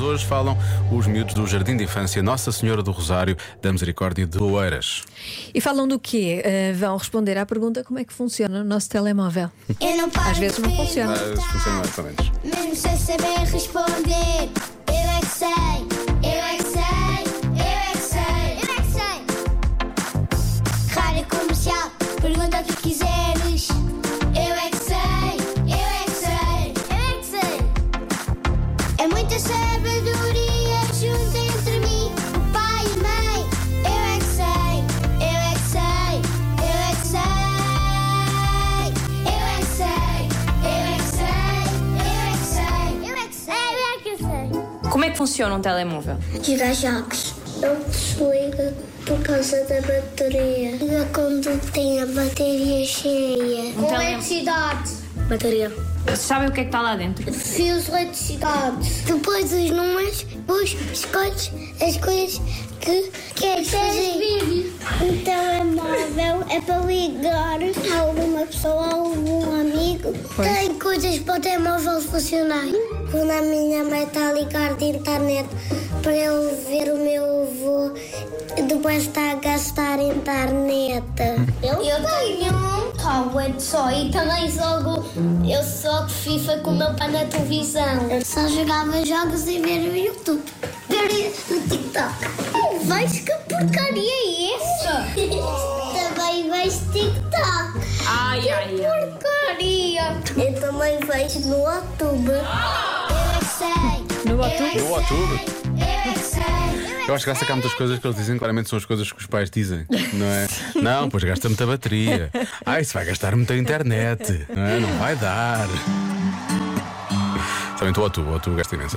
Hoje falam os miúdos do Jardim de Infância Nossa Senhora do Rosário da Misericórdia de Oeiras. E falam do quê? Uh, vão responder à pergunta como é que funciona o nosso telemóvel. Eu não paro Às vezes não funciona. Mas funciona mais ou menos. Mesmo sem saber responder. Sabedoria junto entre mim, o pai e mãe. Eu é que sei, eu é que sei, eu é que sei. Eu é que sei, eu é que sei, eu é que sei, eu é que sei, eu é que sei. Como é que funciona um telemóvel? Jogar jogos. Não desliga por causa da bateria. Liga quando tem a bateria cheia. Um tele- Eletricidade. Bateria. Sabem o que é que está lá dentro? Fios de eletricidade. Depois os números, depois escolhes as coisas que queres fazer. Um telemóvel é para ligar a alguma pessoa, a algum amigo. Tem coisas para o telemóvel funcionar. Quando a minha mãe está a ligar de internet para eu ver o meu avô, depois está a gastar internet. Eu, tenho um tablet só e também jogo. Eu só FIFA com o meu pai na televisão. Eu só jogava jogos e ver o YouTube. Ver o TikTok. Vejo que porcaria é essa? também vejo TikTok. Ai, ai, ai. Porcaria! Eu também vejo no YouTube. Eu é que sei. No YouTube? No YouTube? sei, Eu é que acho que há muitas coisas que eles dizem, claramente são as coisas que os pais dizem, não é? Não, pois gasta muita bateria. Ah, isso vai gastar muita internet. Não, é? não vai dar. Também estou ao tubo, o tubo gasta imensa.